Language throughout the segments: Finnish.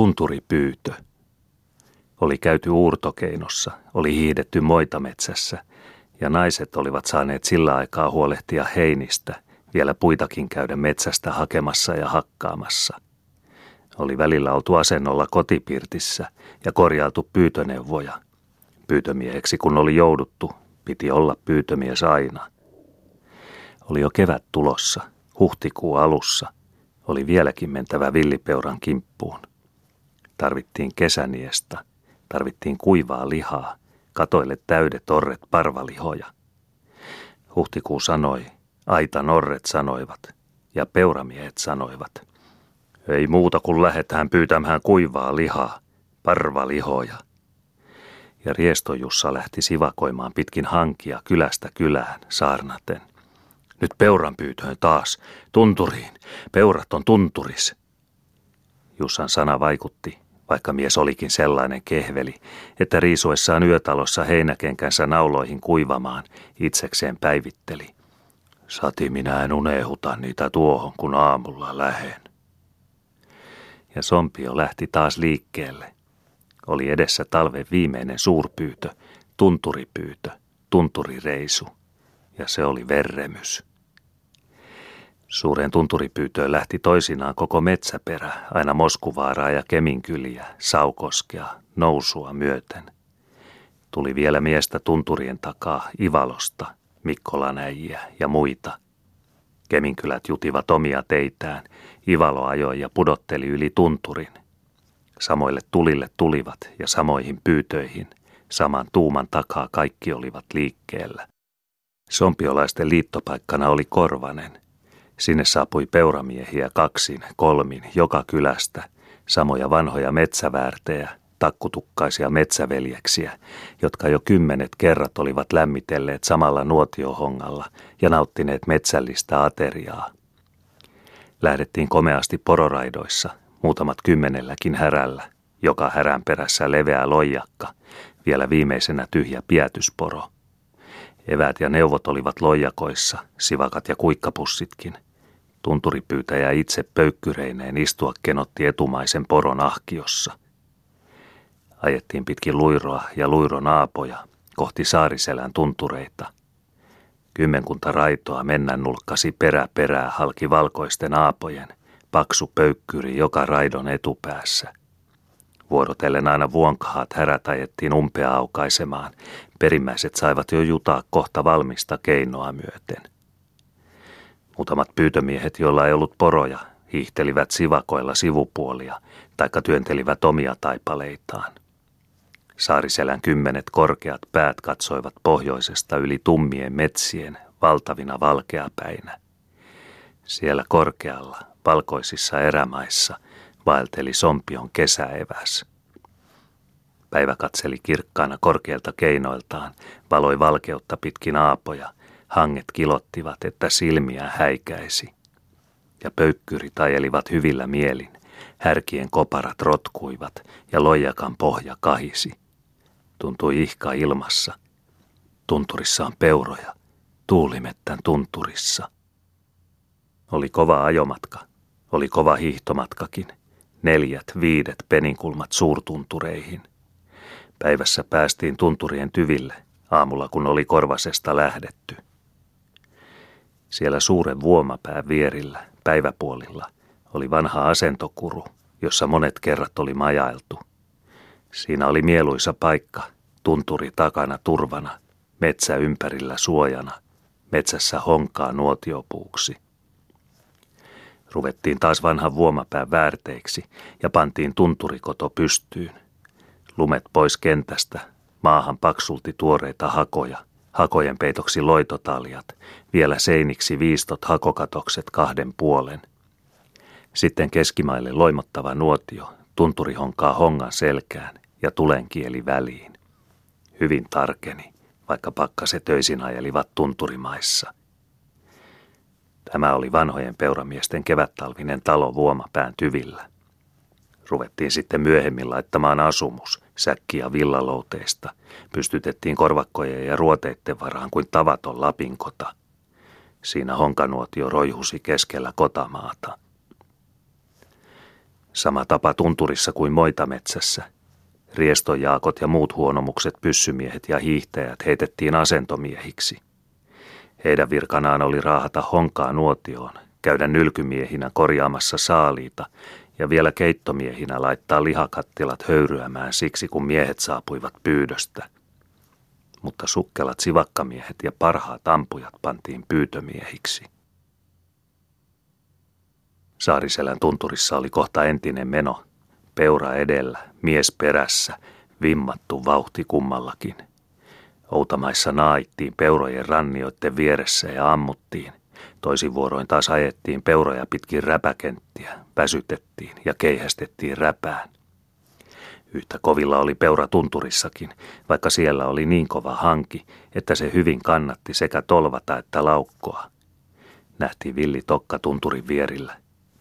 tunturipyytö. Oli käyty uurtokeinossa, oli hiidetty moitametsässä ja naiset olivat saaneet sillä aikaa huolehtia heinistä, vielä puitakin käydä metsästä hakemassa ja hakkaamassa. Oli välillä oltu asennolla kotipirtissä ja korjailtu pyytöneuvoja. Pyytömieheksi kun oli jouduttu, piti olla pyytömies aina. Oli jo kevät tulossa, huhtikuu alussa, oli vieläkin mentävä villipeuran kimppuun. Tarvittiin kesäniesta, tarvittiin kuivaa lihaa, katoille täydet torret parvalihoja. Huhtikuu sanoi, aita norret sanoivat ja peuramiehet sanoivat. Ei muuta kuin lähetään pyytämään kuivaa lihaa, parvalihoja. Ja Riestojussa lähti sivakoimaan pitkin hankia kylästä kylään saarnaten. Nyt peuran pyytöön taas, tunturiin, peurat on tunturis. Jussan sana vaikutti, vaikka mies olikin sellainen kehveli, että riisuessaan yötalossa heinäkenkänsä nauloihin kuivamaan itsekseen päivitteli. Sati minä en unehuta niitä tuohon, kun aamulla lähen. Ja Sompio lähti taas liikkeelle. Oli edessä talven viimeinen suurpyytö, tunturipyytö, tunturireisu, ja se oli verremys. Suureen tunturipyytöön lähti toisinaan koko metsäperä, aina Moskuvaaraa ja Keminkyliä, Saukoskea, nousua myöten. Tuli vielä miestä tunturien takaa Ivalosta, Mikkolanäjiä ja muita. Keminkylät jutivat omia teitään, Ivalo ajoi ja pudotteli yli tunturin. Samoille tulille tulivat ja samoihin pyytöihin, saman tuuman takaa kaikki olivat liikkeellä. Sompiolaisten liittopaikkana oli Korvanen – Sinne saapui peuramiehiä kaksin, kolmin, joka kylästä, samoja vanhoja metsäväärtejä, takkutukkaisia metsäveljeksiä, jotka jo kymmenet kerrat olivat lämmitelleet samalla nuotiohongalla ja nauttineet metsällistä ateriaa. Lähdettiin komeasti pororaidoissa, muutamat kymmenelläkin härällä, joka härän perässä leveä loijakka, vielä viimeisenä tyhjä pietysporo. Eväät ja neuvot olivat loijakoissa, sivakat ja kuikkapussitkin – Tunturipyytäjä itse pöykkyreineen istua kenotti etumaisen poron ahkiossa. Ajettiin pitkin luiroa ja luiron aapoja kohti Saariselän tuntureita. Kymmenkunta raitoa mennän nulkkasi perä perää halki valkoisten aapojen, paksu pöykkyri joka raidon etupäässä. Vuorotellen aina vuonkahat härät ajettiin umpea aukaisemaan. Perimmäiset saivat jo jutaa kohta valmista keinoa myöten. Muutamat pyytömiehet, joilla ei ollut poroja, hiihtelivät sivakoilla sivupuolia, taikka työntelivät omia taipaleitaan. Saariselän kymmenet korkeat päät katsoivat pohjoisesta yli tummien metsien valtavina valkeapäinä. Siellä korkealla, valkoisissa erämaissa, vaelteli sompion kesäeväs. Päivä katseli kirkkaana korkealta keinoiltaan, valoi valkeutta pitkin aapoja – Hanget kilottivat, että silmiä häikäisi. Ja pöykkyrit ajelivat hyvillä mielin. Härkien koparat rotkuivat ja loijakan pohja kahisi. Tuntui ihka ilmassa. Tunturissa on peuroja. Tuulimettän tunturissa. Oli kova ajomatka. Oli kova hiihtomatkakin. Neljät, viidet peninkulmat suurtuntureihin. Päivässä päästiin tunturien tyville, aamulla kun oli korvasesta lähdetty – siellä suuren vuomapään vierillä, päiväpuolilla, oli vanha asentokuru, jossa monet kerrat oli majailtu. Siinä oli mieluisa paikka, tunturi takana turvana, metsä ympärillä suojana, metsässä honkaa nuotiopuuksi. Ruvettiin taas vanhan vuomapään väärteiksi ja pantiin tunturikoto pystyyn. Lumet pois kentästä, maahan paksulti tuoreita hakoja – hakojen peitoksi loitotaljat, vielä seiniksi viistot hakokatokset kahden puolen. Sitten keskimaille loimottava nuotio, tunturi honkaa hongan selkään ja tulenkieli väliin. Hyvin tarkeni, vaikka pakkaset töisin ajelivat tunturimaissa. Tämä oli vanhojen peuramiesten kevättalvinen talo vuomapään tyvillä. Ruvettiin sitten myöhemmin laittamaan asumus, säkkiä villalouteista. Pystytettiin korvakkojen ja ruoteitten varaan kuin tavaton lapinkota. Siinä honkanuotio roihusi keskellä kotamaata. Sama tapa tunturissa kuin moitametsässä. Riestojaakot ja muut huonomukset pyssymiehet ja hiihtäjät heitettiin asentomiehiksi. Heidän virkanaan oli raahata honkaa nuotioon, käydä nylkymiehinä korjaamassa saaliita ja vielä keittomiehinä laittaa lihakattilat höyryämään siksi, kun miehet saapuivat pyydöstä. Mutta sukkelat sivakkamiehet ja parhaat ampujat pantiin pyytömiehiksi. Saariselän tunturissa oli kohta entinen meno. Peura edellä, mies perässä, vimmattu vauhti kummallakin. Outamaissa naittiin peurojen rannioiden vieressä ja ammuttiin. Toisin vuoroin taas ajettiin peuroja pitkin räpäkenttiä, väsytettiin ja keihästettiin räpään. Yhtä kovilla oli peura tunturissakin, vaikka siellä oli niin kova hanki, että se hyvin kannatti sekä tolvata että laukkoa. Nähtiin villi tokka tunturin vierillä.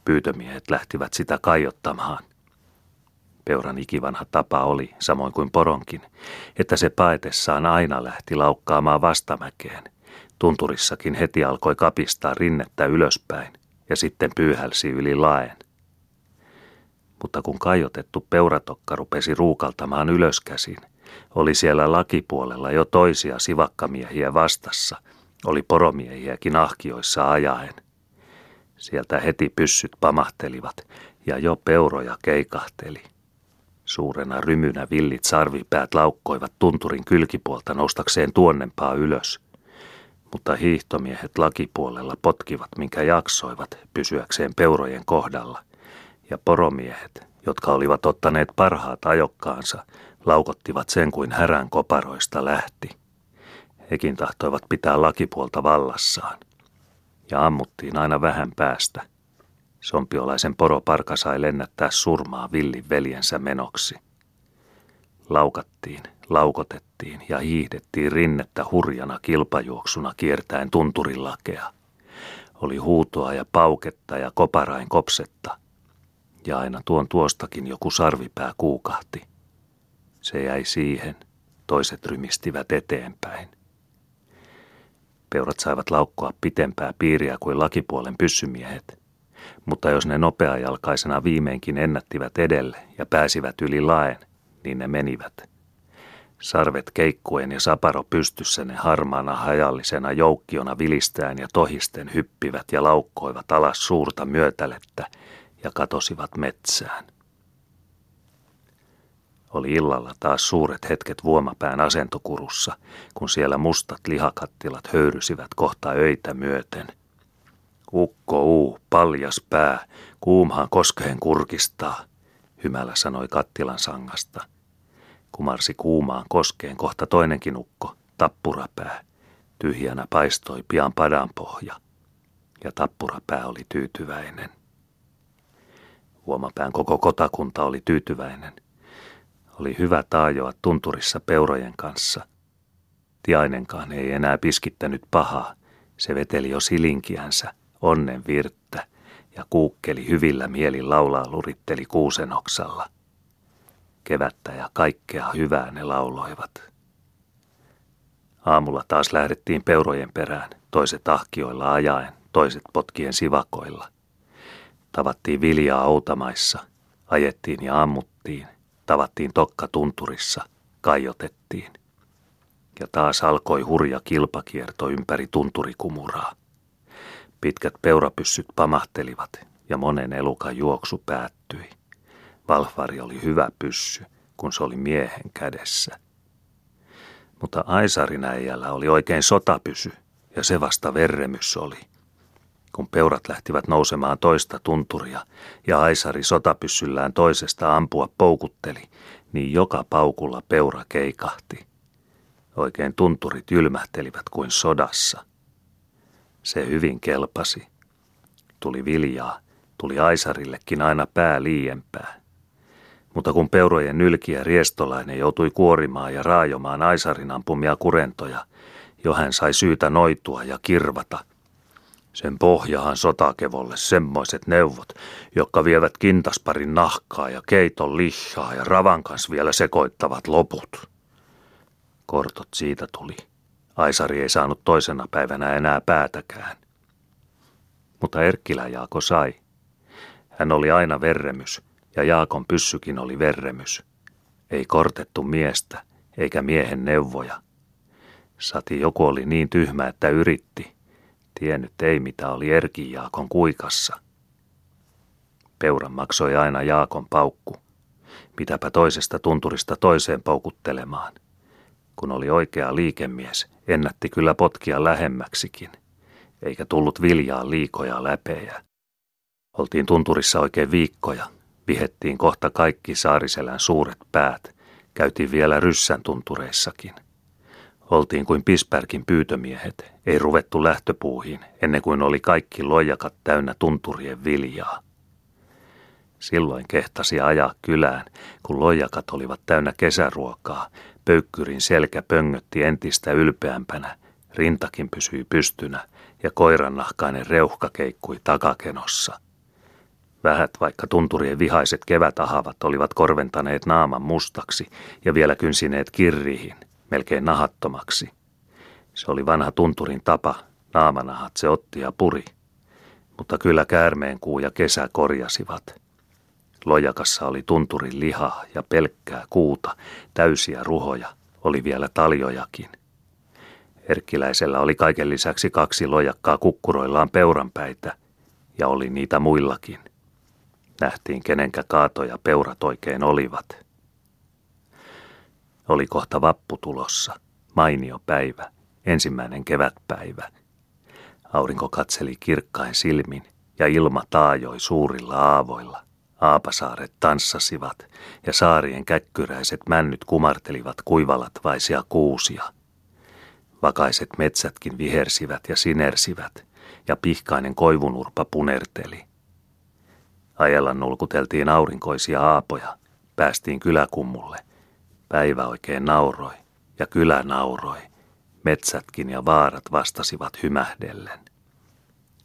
Pyytömiehet lähtivät sitä kaiottamaan. Peuran ikivanha tapa oli, samoin kuin poronkin, että se paetessaan aina lähti laukkaamaan vastamäkeen. Tunturissakin heti alkoi kapistaa rinnettä ylöspäin ja sitten pyyhälsi yli laen. Mutta kun kajotettu peuratokka rupesi ruukaltamaan ylöskäsin, oli siellä lakipuolella jo toisia sivakkamiehiä vastassa, oli poromiehiäkin ahkioissa ajaen – Sieltä heti pyssyt pamahtelivat ja jo peuroja keikahteli. Suurena rymynä villit sarvipäät laukkoivat tunturin kylkipuolta noustakseen tuonnempaa ylös. Mutta hiihtomiehet lakipuolella potkivat, minkä jaksoivat pysyäkseen peurojen kohdalla. Ja poromiehet, jotka olivat ottaneet parhaat ajokkaansa, laukottivat sen kuin härän koparoista lähti. Hekin tahtoivat pitää lakipuolta vallassaan ja ammuttiin aina vähän päästä. Sompiolaisen poroparka sai lennättää surmaa villin veljensä menoksi. Laukattiin, laukotettiin ja hiihdettiin rinnettä hurjana kilpajuoksuna kiertäen tunturin lakea. Oli huutoa ja pauketta ja koparain kopsetta. Ja aina tuon tuostakin joku sarvipää kuukahti. Se jäi siihen, toiset rymistivät eteenpäin. Peurat saivat laukkoa pitempää piiriä kuin lakipuolen pyssymiehet. Mutta jos ne nopeajalkaisena viimeinkin ennättivät edelle ja pääsivät yli laen, niin ne menivät. Sarvet keikkuen ja saparo pystyssä ne harmaana hajallisena joukkiona vilistään ja tohisten hyppivät ja laukkoivat alas suurta myötälettä ja katosivat metsään. Oli illalla taas suuret hetket vuomapään asentokurussa, kun siellä mustat lihakattilat höyrysivät kohta öitä myöten. Ukko uu, paljas pää, kuumhaan koskeen kurkistaa, hymällä sanoi kattilan sangasta. Kumarsi kuumaan koskeen kohta toinenkin ukko, tappurapää. Tyhjänä paistoi pian padan pohja, ja tappurapää oli tyytyväinen. Huomapään koko kotakunta oli tyytyväinen – oli hyvä taajoa tunturissa peurojen kanssa. Tiainenkaan ei enää piskittänyt pahaa. Se veteli jo silinkiänsä, onnen virttä, ja kuukkeli hyvillä mielin laulaa luritteli kuusenoksalla. Kevättä ja kaikkea hyvää ne lauloivat. Aamulla taas lähdettiin peurojen perään, toiset ahkioilla ajaen, toiset potkien sivakoilla. Tavattiin viljaa outamaissa, ajettiin ja ammuttiin, Tavattiin tokka tunturissa, kaiotettiin. Ja taas alkoi hurja kilpakierto ympäri tunturikumuraa. Pitkät peurapyssyt pamahtelivat ja monen elukan juoksu päättyi. Valfari oli hyvä pyssy, kun se oli miehen kädessä. Mutta Aisarin äijällä oli oikein sotapysy, ja se vasta verremys oli – kun peurat lähtivät nousemaan toista tunturia ja Aisari sotapyssyllään toisesta ampua poukutteli, niin joka paukulla peura keikahti. Oikein tunturit ylmähtelivät kuin sodassa. Se hyvin kelpasi. Tuli viljaa, tuli Aisarillekin aina pää liiempää. Mutta kun peurojen nylkiä riestolainen joutui kuorimaan ja raajomaan Aisarin ampumia kurentoja, jo hän sai syytä noitua ja kirvata – sen pohjahan sotakevolle semmoiset neuvot, jotka vievät kintasparin nahkaa ja keiton lihaa ja ravan kanssa vielä sekoittavat loput. Kortot siitä tuli. Aisari ei saanut toisena päivänä enää päätäkään. Mutta Erkkilä Jaako sai. Hän oli aina verremys, ja Jaakon pyssykin oli verremys. Ei kortettu miestä, eikä miehen neuvoja. Sati joku oli niin tyhmä, että yritti. Tiennyt ei, mitä oli Erkin Jaakon kuikassa. Peuran maksoi aina Jaakon paukku. Mitäpä toisesta tunturista toiseen paukuttelemaan. Kun oli oikea liikemies, ennätti kyllä potkia lähemmäksikin, eikä tullut viljaa liikoja läpejä. Oltiin tunturissa oikein viikkoja, vihettiin kohta kaikki Saariselän suuret päät, käytiin vielä ryssän tuntureissakin. Oltiin kuin Pispärkin pyytömiehet, ei ruvettu lähtöpuuhin, ennen kuin oli kaikki lojakat täynnä tunturien viljaa. Silloin kehtasi ajaa kylään, kun lojakat olivat täynnä kesäruokaa, pöykkyrin selkä pöngötti entistä ylpeämpänä, rintakin pysyi pystynä ja koirannahkainen reuhka keikkui takakenossa – Vähät vaikka tunturien vihaiset kevätahavat olivat korventaneet naaman mustaksi ja vielä kynsineet kirriihin, melkein nahattomaksi. Se oli vanha tunturin tapa, naamanahat se otti ja puri. Mutta kyllä käärmeenkuu ja kesä korjasivat. Lojakassa oli tunturin lihaa ja pelkkää kuuta, täysiä ruhoja, oli vielä taljojakin. Erkkiläisellä oli kaiken lisäksi kaksi lojakkaa kukkuroillaan peuranpäitä, ja oli niitä muillakin. Nähtiin kenenkä kaatoja peurat oikein olivat. Oli kohta vappu tulossa, mainio päivä, ensimmäinen kevätpäivä. Aurinko katseli kirkkain silmin ja ilma taajoi suurilla aavoilla. Aapasaaret tanssasivat ja saarien käkkyräiset männyt kumartelivat kuivalatvaisia kuusia. Vakaiset metsätkin vihersivät ja sinersivät ja pihkainen koivunurpa punerteli. Ajalla nulkuteltiin aurinkoisia aapoja. Päästiin kyläkummulle. Päivä oikein nauroi ja kylä nauroi. Metsätkin ja vaarat vastasivat hymähdellen.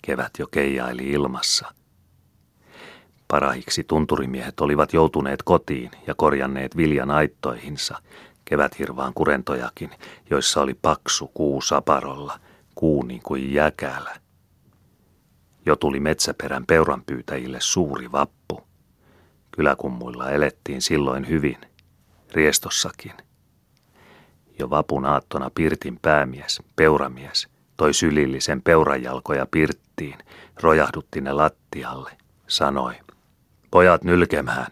Kevät jo keijaili ilmassa. Parahiksi tunturimiehet olivat joutuneet kotiin ja korjanneet viljan aittoihinsa, keväthirvaan kurentojakin, joissa oli paksu kuu saparolla, kuu niin kuin jäkälä. Jo tuli metsäperän peuranpyytäjille suuri vappu. Kyläkummuilla elettiin silloin hyvin, riestossakin. Jo vapun aattona Pirtin päämies, peuramies, toi sylillisen peurajalkoja Pirttiin, rojahdutti ne lattialle, sanoi, pojat nylkemään.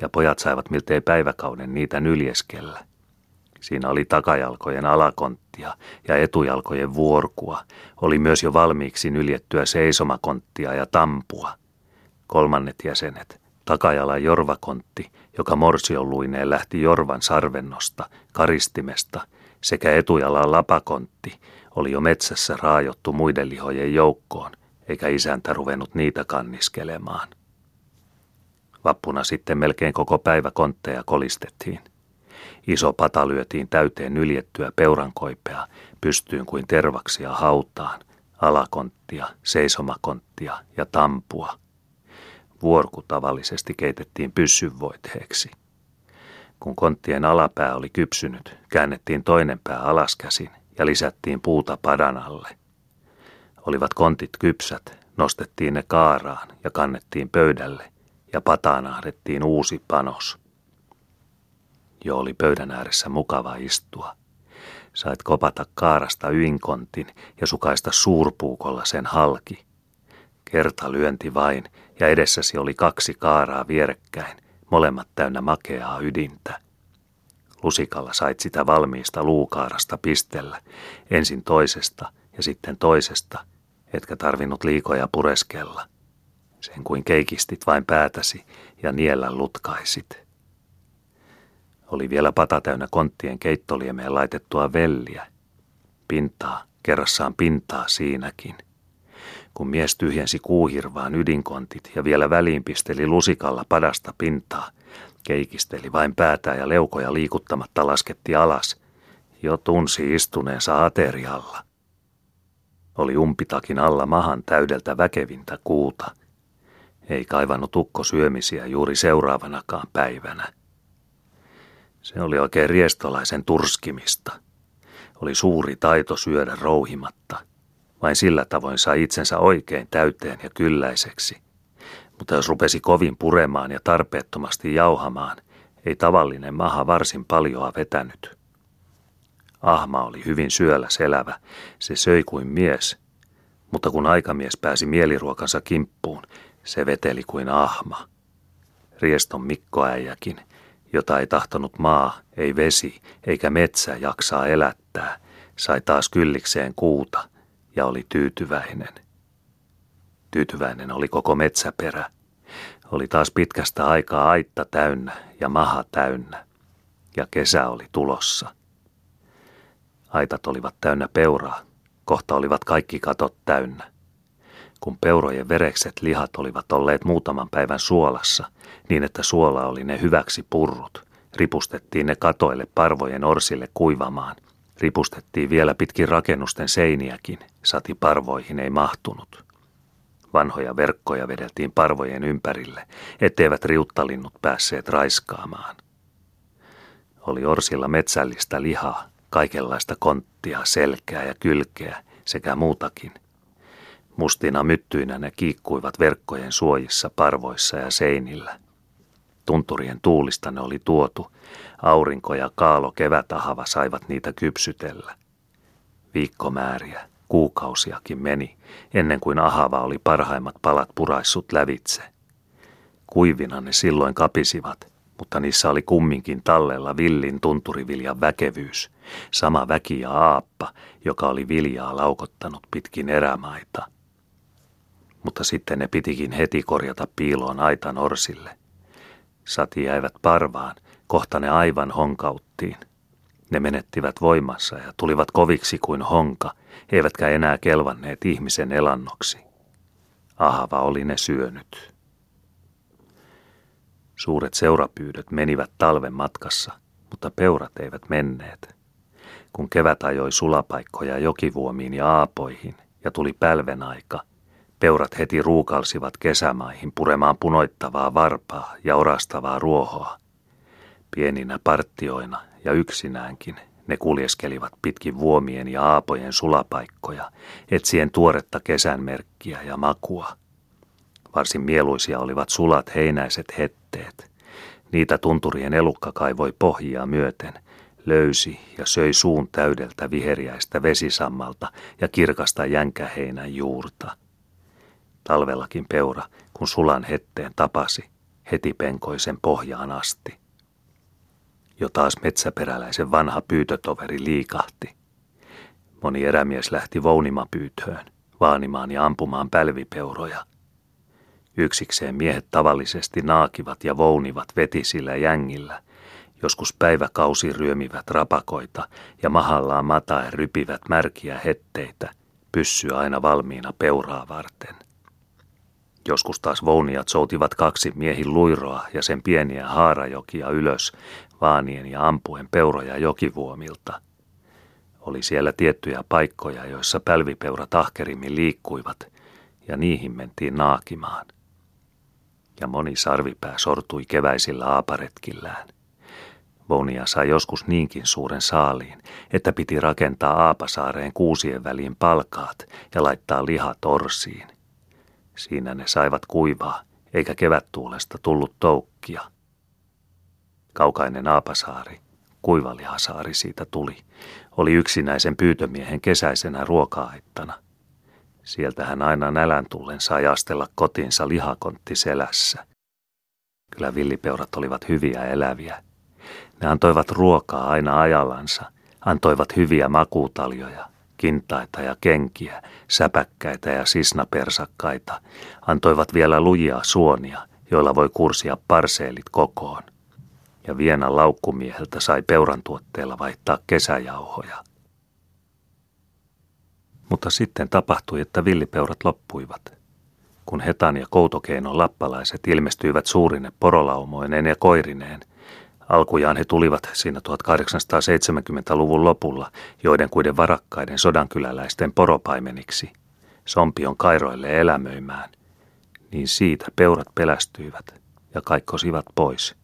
Ja pojat saivat miltei päiväkauden niitä nyljeskellä. Siinä oli takajalkojen alakonttia ja etujalkojen vuorkua. Oli myös jo valmiiksi nyljettyä seisomakonttia ja tampua. Kolmannet jäsenet, takajalan jorvakontti, joka morsioluineen lähti jorvan sarvennosta, karistimesta, sekä etujalan lapakontti, oli jo metsässä raajottu muiden lihojen joukkoon, eikä isäntä ruvennut niitä kanniskelemaan. Vappuna sitten melkein koko päivä kontteja kolistettiin. Iso pata lyötiin täyteen nyljettyä peurankoipea, pystyyn kuin tervaksia hautaan, alakonttia, seisomakonttia ja tampua. Vuorku tavallisesti keitettiin pyssyvoiteeksi. Kun konttien alapää oli kypsynyt, käännettiin toinen pää alaskäsin ja lisättiin puuta padan alle. Olivat kontit kypsät, nostettiin ne kaaraan ja kannettiin pöydälle ja pataan ahdettiin uusi panos. Jo oli pöydän ääressä mukava istua. Sait kopata kaarasta ynkontin ja sukaista suurpuukolla sen halki. Kerta lyönti vain, ja edessäsi oli kaksi kaaraa vierekkäin, molemmat täynnä makeaa ydintä. Lusikalla sait sitä valmiista luukaarasta pistellä, ensin toisesta ja sitten toisesta, etkä tarvinnut liikoja pureskella. Sen kuin keikistit vain päätäsi ja niellä lutkaisit. Oli vielä pata täynnä konttien keittoliemeen laitettua velliä. Pintaa, kerrassaan pintaa siinäkin. Kun mies tyhjensi kuuhirvaan ydinkontit ja vielä väliinpisteli lusikalla padasta pintaa, keikisteli vain päätä ja leukoja liikuttamatta lasketti alas. Jo tunsi istuneensa aterialla. Oli umpitakin alla mahan täydeltä väkevintä kuuta. Ei kaivannut ukko syömisiä juuri seuraavanakaan päivänä. Se oli oikein riestolaisen turskimista. Oli suuri taito syödä rouhimatta. Vain sillä tavoin sai itsensä oikein täyteen ja kylläiseksi. Mutta jos rupesi kovin puremaan ja tarpeettomasti jauhamaan, ei tavallinen maha varsin paljoa vetänyt. Ahma oli hyvin syöllä selävä, se söi kuin mies, mutta kun aikamies pääsi mieliruokansa kimppuun, se veteli kuin ahma. Rieston Mikkoäijäkin, jota ei tahtonut maa, ei vesi eikä metsä jaksaa elättää, sai taas kyllikseen kuuta ja oli tyytyväinen. Tyytyväinen oli koko metsäperä. Oli taas pitkästä aikaa aitta täynnä ja maha täynnä. Ja kesä oli tulossa. Aitat olivat täynnä peuraa. Kohta olivat kaikki katot täynnä. Kun peurojen verekset lihat olivat olleet muutaman päivän suolassa, niin että suola oli ne hyväksi purrut, ripustettiin ne katoille parvojen orsille kuivamaan. Ripustettiin vielä pitkin rakennusten seiniäkin, sati parvoihin ei mahtunut. Vanhoja verkkoja vedeltiin parvojen ympärille, etteivät riuttalinnut päässeet raiskaamaan. Oli orsilla metsällistä lihaa, kaikenlaista konttia, selkää ja kylkeä sekä muutakin. Mustina myttyinä ne kiikkuivat verkkojen suojissa, parvoissa ja seinillä. Tunturien tuulista ne oli tuotu. Aurinko ja kaalo kevätahava saivat niitä kypsytellä. Viikkomääriä, kuukausiakin meni, ennen kuin ahava oli parhaimmat palat puraissut lävitse. Kuivina ne silloin kapisivat, mutta niissä oli kumminkin tallella villin tunturiviljan väkevyys, sama väki ja aappa, joka oli viljaa laukottanut pitkin erämaita. Mutta sitten ne pitikin heti korjata piiloon aitan orsille. Sati jäivät parvaan, kohta ne aivan honkauttiin. Ne menettivät voimassa ja tulivat koviksi kuin honka, eivätkä enää kelvanneet ihmisen elannoksi. Ahava oli ne syönyt. Suuret seurapyydöt menivät talven matkassa, mutta peurat eivät menneet. Kun kevät ajoi sulapaikkoja jokivuomiin ja aapoihin ja tuli pälven aika, peurat heti ruukalsivat kesämaihin puremaan punoittavaa varpaa ja orastavaa ruohoa. Pieninä partioina ja yksinäänkin ne kuljeskelivat pitkin vuomien ja aapojen sulapaikkoja, etsien tuoretta kesänmerkkiä ja makua. Varsin mieluisia olivat sulat heinäiset hetteet. Niitä tunturien elukka kaivoi pohjia myöten, löysi ja söi suun täydeltä viheriäistä vesisammalta ja kirkasta jänkäheinän juurta. Talvellakin peura, kun sulan hetteen tapasi, heti penkoi sen pohjaan asti. Jo taas metsäperäläisen vanha pyytötoveri liikahti. Moni erämies lähti vounimapyytöön, vaanimaan ja ampumaan pälvipeuroja – Yksikseen miehet tavallisesti naakivat ja vounivat vetisillä jängillä. Joskus päiväkausi ryömivät rapakoita ja mahallaan mataen rypivät märkiä hetteitä, pyssy aina valmiina peuraa varten. Joskus taas vounijat soutivat kaksi miehin luiroa ja sen pieniä haarajokia ylös, vaanien ja ampuen peuroja jokivuomilta. Oli siellä tiettyjä paikkoja, joissa pälvipeurat ahkerimmin liikkuivat, ja niihin mentiin naakimaan ja moni sarvipää sortui keväisillä aaparetkillään. Vonia sai joskus niinkin suuren saaliin, että piti rakentaa Aapasaareen kuusien väliin palkaat ja laittaa lihat orsiin. Siinä ne saivat kuivaa, eikä kevättuulesta tullut toukkia. Kaukainen Aapasaari, kuivalihasaari siitä tuli, oli yksinäisen pyytömiehen kesäisenä ruoka-aittana – Sieltä hän aina nälän tullen sai astella kotinsa lihakontti selässä. Kyllä villipeurat olivat hyviä eläviä. Ne antoivat ruokaa aina ajallansa, antoivat hyviä makuutaljoja, kintaita ja kenkiä, säpäkkäitä ja sisnapersakkaita, antoivat vielä lujia suonia, joilla voi kursia parseelit kokoon. Ja Vienan laukkumieheltä sai peuran tuotteella vaihtaa kesäjauhoja. Mutta sitten tapahtui, että villipeurat loppuivat. Kun Hetan ja Koutokeinon lappalaiset ilmestyivät suurine porolaumoineen ja koirineen, alkujaan he tulivat siinä 1870-luvun lopulla joiden kuiden varakkaiden sodankyläläisten poropaimeniksi, Sompion kairoille elämöimään, niin siitä peurat pelästyivät ja kaikkosivat pois.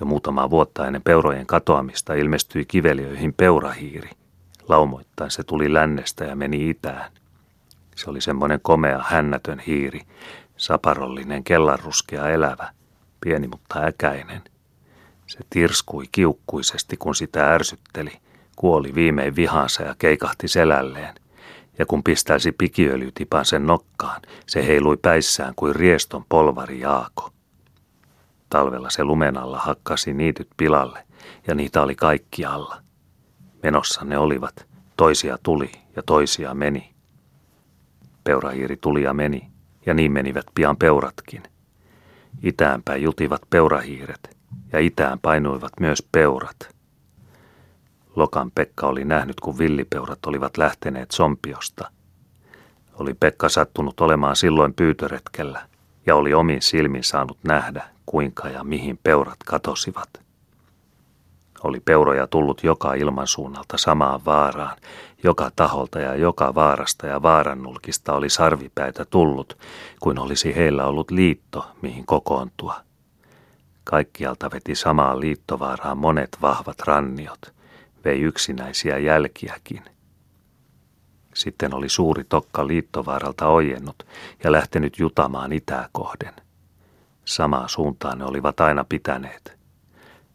Jo muutama vuotta ennen peurojen katoamista ilmestyi kiveliöihin peurahiiri – Laumoittain se tuli lännestä ja meni itään. Se oli semmoinen komea, hännätön hiiri. Saparollinen kellanruskea elävä, pieni mutta äkäinen. Se tirskui kiukkuisesti, kun sitä ärsytteli, kuoli viimein vihansa ja keikahti selälleen. Ja kun pistäisi pikiöljytipan sen nokkaan, se heilui päissään kuin rieston polvari Jaako. Talvella se lumen alla hakkasi niityt pilalle, ja niitä oli kaikkialla. Menossa ne olivat, toisia tuli ja toisia meni. Peurahiiri tuli ja meni, ja niin menivät pian peuratkin. Itäänpäin jutivat peurahiiret, ja itään painuivat myös peurat. Lokan Pekka oli nähnyt, kun villipeurat olivat lähteneet Sompiosta. Oli Pekka sattunut olemaan silloin pyytöretkellä, ja oli omin silmin saanut nähdä, kuinka ja mihin peurat katosivat. Oli peuroja tullut joka ilmansuunnalta samaan vaaraan, joka taholta ja joka vaarasta ja vaarannulkista oli sarvipäitä tullut, kuin olisi heillä ollut liitto, mihin kokoontua. Kaikkialta veti samaan liittovaaraan monet vahvat ranniot, vei yksinäisiä jälkiäkin. Sitten oli suuri tokka liittovaaralta ojennut ja lähtenyt jutamaan itää kohden. Samaa suuntaan ne olivat aina pitäneet –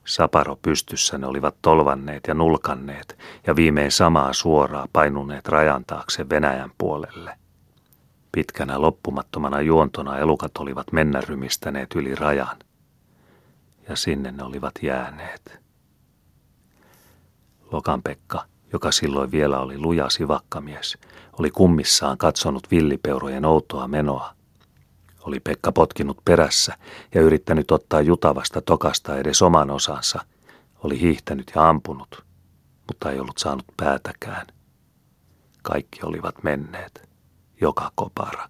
Saparo pystyssä ne olivat tolvanneet ja nulkanneet ja viimein samaa suoraa painuneet rajan taakse Venäjän puolelle. Pitkänä loppumattomana juontona elukat olivat mennä rymistäneet yli rajan. Ja sinne ne olivat jääneet. Lokan Pekka, joka silloin vielä oli luja sivakkamies, oli kummissaan katsonut villipeurojen outoa menoa oli Pekka potkinut perässä ja yrittänyt ottaa jutavasta tokasta edes oman osansa. Oli hiihtänyt ja ampunut, mutta ei ollut saanut päätäkään. Kaikki olivat menneet, joka kopara.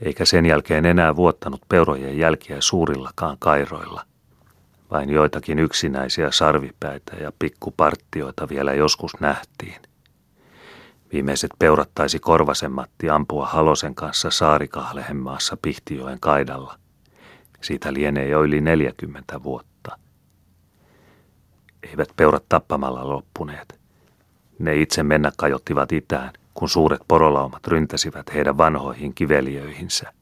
Eikä sen jälkeen enää vuottanut peurojen jälkiä suurillakaan kairoilla. Vain joitakin yksinäisiä sarvipäitä ja pikkuparttioita vielä joskus nähtiin. Viimeiset peurat taisi Korvasen Matti ampua Halosen kanssa Saarikahlehemaassa Pihtijoen kaidalla. Siitä lienee jo yli 40 vuotta. Eivät peurat tappamalla loppuneet. Ne itse mennä kajottivat itään, kun suuret porolaumat ryntäsivät heidän vanhoihin kiveliöihinsä.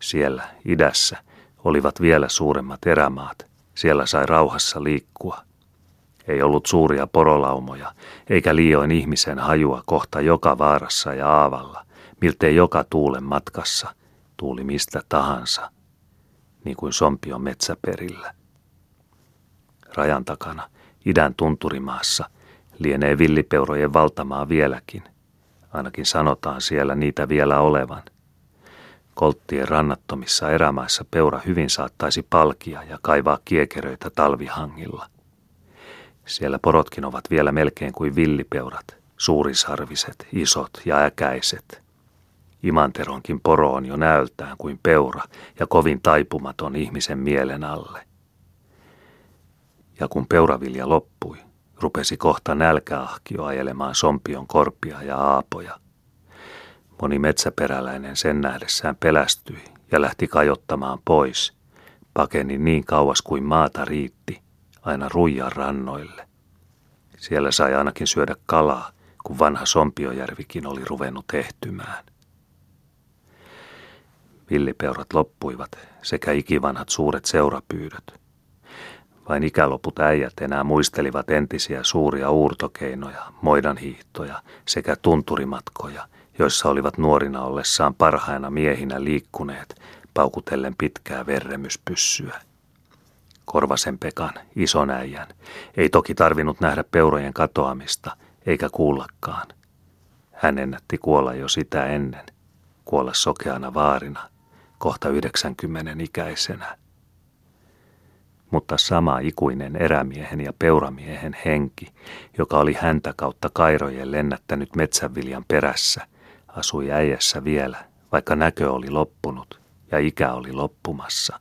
Siellä, idässä, olivat vielä suuremmat erämaat. Siellä sai rauhassa liikkua – ei ollut suuria porolaumoja, eikä liioin ihmisen hajua kohta joka vaarassa ja aavalla, miltei joka tuulen matkassa, tuuli mistä tahansa, niin kuin sompion metsäperillä. Rajan takana, idän tunturimaassa, lienee villipeurojen valtamaa vieläkin. Ainakin sanotaan siellä niitä vielä olevan. Kolttien rannattomissa erämaissa peura hyvin saattaisi palkia ja kaivaa kiekeröitä talvihangilla – siellä porotkin ovat vielä melkein kuin villipeurat, suurisarviset, isot ja äkäiset. Imanteronkin poro on jo näöltään kuin peura ja kovin taipumaton ihmisen mielen alle. Ja kun peuravilja loppui, rupesi kohta nälkäahkio ajelemaan sompion korpia ja aapoja. Moni metsäperäläinen sen nähdessään pelästyi ja lähti kajottamaan pois, pakeni niin kauas kuin maata riitti – aina ruijan rannoille. Siellä sai ainakin syödä kalaa, kun vanha Sompiojärvikin oli ruvennut ehtymään. Villipeurat loppuivat sekä ikivanhat suuret seurapyydöt. Vain ikäloput äijät enää muistelivat entisiä suuria uurtokeinoja, moidanhiihtoja sekä tunturimatkoja, joissa olivat nuorina ollessaan parhaina miehinä liikkuneet, paukutellen pitkää verremyspyssyä. Korvasen Pekan, ison äijän. Ei toki tarvinnut nähdä peurojen katoamista, eikä kuullakaan. Hän ennätti kuolla jo sitä ennen, kuolla sokeana vaarina, kohta 90 ikäisenä. Mutta sama ikuinen erämiehen ja peuramiehen henki, joka oli häntä kautta kairojen lennättänyt metsänviljan perässä, asui äijässä vielä, vaikka näkö oli loppunut ja ikä oli loppumassa.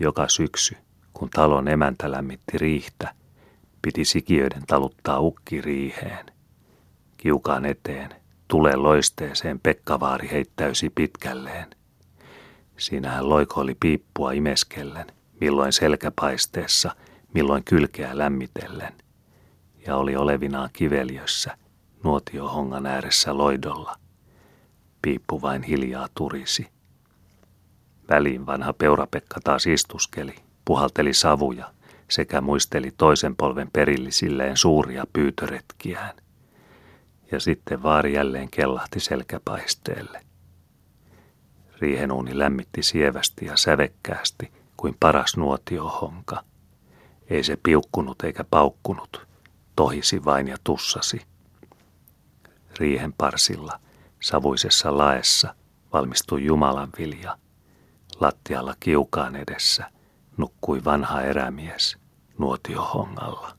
Joka syksy kun talon emäntä lämmitti riihtä, piti sikiöiden taluttaa ukki riiheen. Kiukaan eteen, tulen loisteeseen Pekkavaari heittäysi pitkälleen. Siinähän loikoili piippua imeskellen, milloin selkäpaisteessa, milloin kylkeä lämmitellen. Ja oli olevinaan kiveliössä, nuotiohongan ääressä loidolla. Piippu vain hiljaa turisi. Väliin vanha Peurapekka taas istuskeli, puhalteli savuja sekä muisteli toisen polven perillisilleen suuria pyytöretkiään. Ja sitten vaari jälleen kellahti selkäpaisteelle. Riihenuuni lämmitti sievästi ja sävekkäästi kuin paras nuotiohonka. Ei se piukkunut eikä paukkunut, tohisi vain ja tussasi. Riihen parsilla, savuisessa laessa, valmistui Jumalan vilja. Lattialla kiukaan edessä nukkui vanha erämies nuotiohongalla.